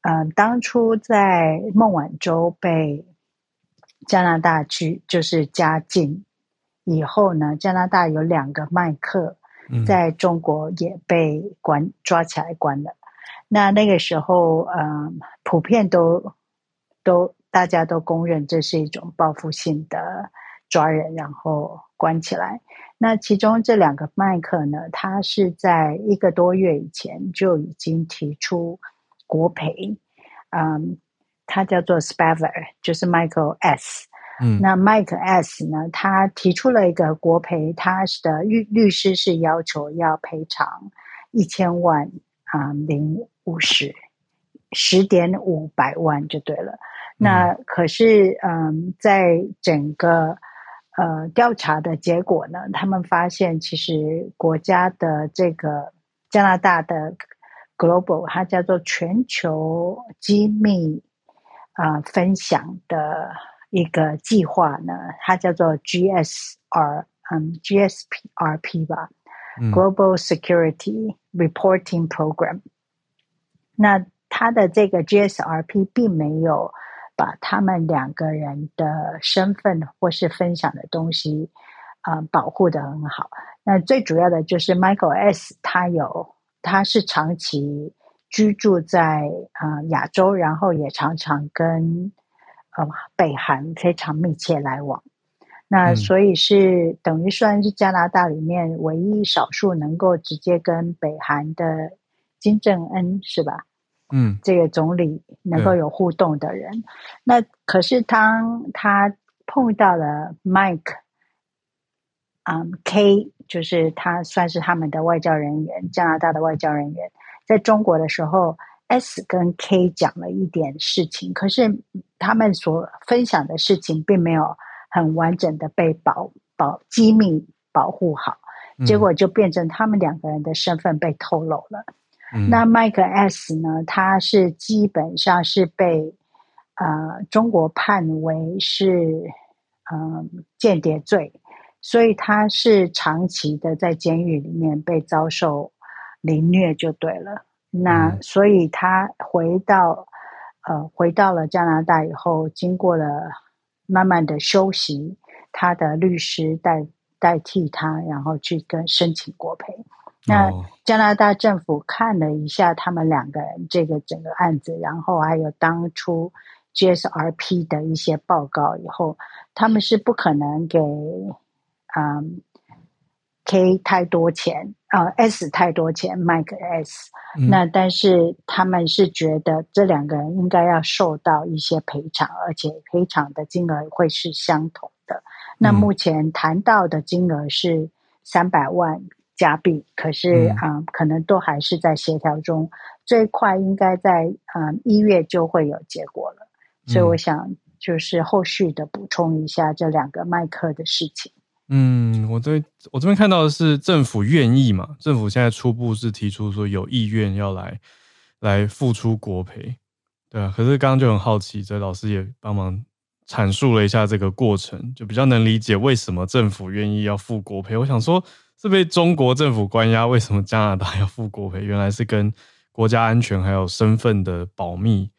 嗯、当初在孟晚舟被加拿大去就是加禁以后呢，加拿大有两个麦克在中国也被关抓起来关了。嗯、那那个时候，嗯、呃，普遍都都大家都公认这是一种报复性的抓人，然后关起来。那其中这两个麦克呢，他是在一个多月以前就已经提出国赔，嗯，他叫做 Spaver，就是 Michael S。嗯，那 Mike S 呢，他提出了一个国赔，他的律律师是要求要赔偿一千万啊零五十十点五百万就对了。那可是嗯，在整个呃，调查的结果呢，他们发现其实国家的这个加拿大的 Global，它叫做全球机密啊、呃、分享的一个计划呢，它叫做 GSR，嗯，GSPRP 吧、嗯、Global Security Reporting Program。那它的这个 GSRP 并没有。把他们两个人的身份或是分享的东西啊、呃、保护的很好。那最主要的就是 Michael S，他有他是长期居住在啊、呃、亚洲，然后也常常跟呃北韩非常密切来往。那所以是等于算是加拿大里面唯一少数能够直接跟北韩的金正恩是吧？嗯，这个总理能够有互动的人，嗯、那可是当他碰到了 Mike，嗯，K，就是他算是他们的外交人员，加拿大的外交人员，在中国的时候，S 跟 K 讲了一点事情，可是他们所分享的事情并没有很完整的被保保机密保护好，结果就变成他们两个人的身份被透露了。那 Mike S 呢？他是基本上是被呃中国判为是嗯间谍罪，所以他是长期的在监狱里面被遭受凌虐就对了。那所以他回到呃回到了加拿大以后，经过了慢慢的休息，他的律师代代替他，然后去跟申请国赔。那加拿大政府看了一下他们两个人这个整个案子，然后还有当初 GSRP 的一些报告以后，他们是不可能给嗯 K 太多钱。啊、呃、S 太多钱，Mike S、嗯。那但是他们是觉得这两个人应该要受到一些赔偿，而且赔偿的金额会是相同的。那目前谈到的金额是三百万。加币，可是啊、可能都还是在协调中。最快应该在嗯一月就会有结果了，所以我想就是后续的补充一下这两个麦克的事情。嗯，我这我这边看到的是政府愿意嘛？政府现在初步是提出说有意愿要来来付出国赔，对啊。可是刚刚就很好奇，这老师也帮忙阐述了一下这个过程，就比较能理解为什么政府愿意要付国赔。我想说。是被中国政府关押，为什么加拿大 要付国赔？原来是跟国家安全还有身份的保密，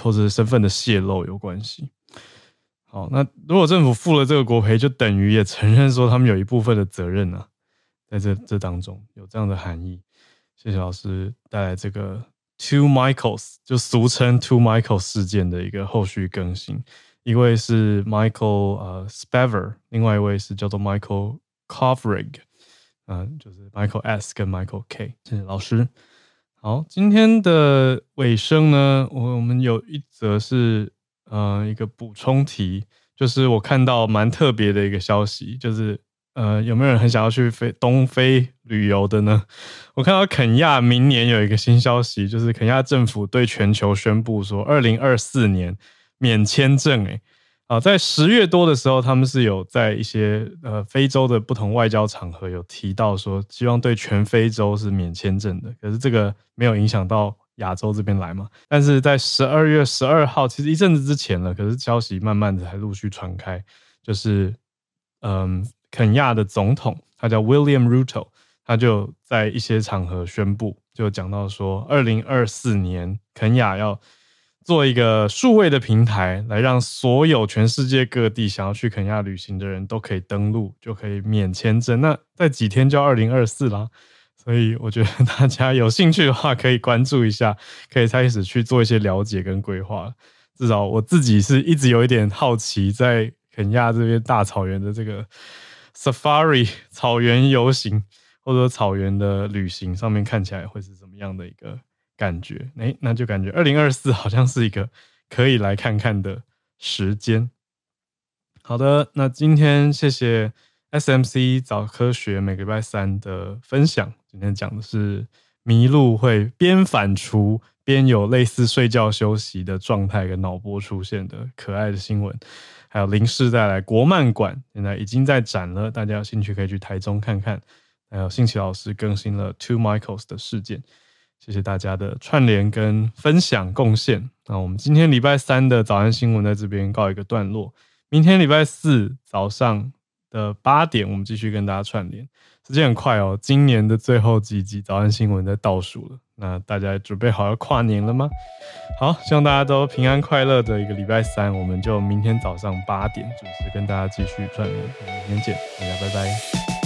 或者身份的泄露有关系。好，那如果政府付了这个国赔，就等于也承认说他们有一部分的责任啊，在这这当中有这样的含义。谢谢老师带来这个 Two Michaels，就俗称 Two Michael 事件的一个后续更新。一位是 Michael 呃 Spavor，另外一位是叫做 Michael Kovrig。嗯，就是 Michael S 跟 Michael K，谢谢老师。好，今天的尾声呢，我我们有一则是呃一个补充题，就是我看到蛮特别的一个消息，就是呃有没有人很想要去非东非旅游的呢？我看到肯亚明年有一个新消息，就是肯亚政府对全球宣布说，二零二四年免签证，诶啊，在十月多的时候，他们是有在一些呃非洲的不同外交场合有提到说，希望对全非洲是免签证的。可是这个没有影响到亚洲这边来嘛？但是在十二月十二号，其实一阵子之前了，可是消息慢慢的才陆续传开，就是嗯，肯亚的总统他叫 William Ruto，他就在一些场合宣布，就讲到说，二零二四年肯亚要。做一个数位的平台，来让所有全世界各地想要去肯亚旅行的人都可以登录，就可以免签证。那在几天就二零二四啦，所以我觉得大家有兴趣的话，可以关注一下，可以开始去做一些了解跟规划。至少我自己是一直有一点好奇，在肯亚这边大草原的这个 Safari 草原游行或者草原的旅行上面，看起来会是怎么样的一个。感觉哎，那就感觉二零二四好像是一个可以来看看的时间。好的，那今天谢谢 SMC 早科学每个礼拜三的分享。今天讲的是麋鹿会边反刍边有类似睡觉休息的状态跟脑波出现的可爱的新闻，还有林氏带来国漫馆现在已经在展了，大家有兴趣可以去台中看看。还有新奇老师更新了 Two Michaels 的事件。谢谢大家的串联跟分享贡献。那我们今天礼拜三的早安新闻在这边告一个段落。明天礼拜四早上的八点，我们继续跟大家串联。时间很快哦，今年的最后几集早安新闻在倒数了。那大家准备好要跨年了吗？好，希望大家都平安快乐的一个礼拜三。我们就明天早上八点准时跟大家继续串联。明天见，大家拜拜。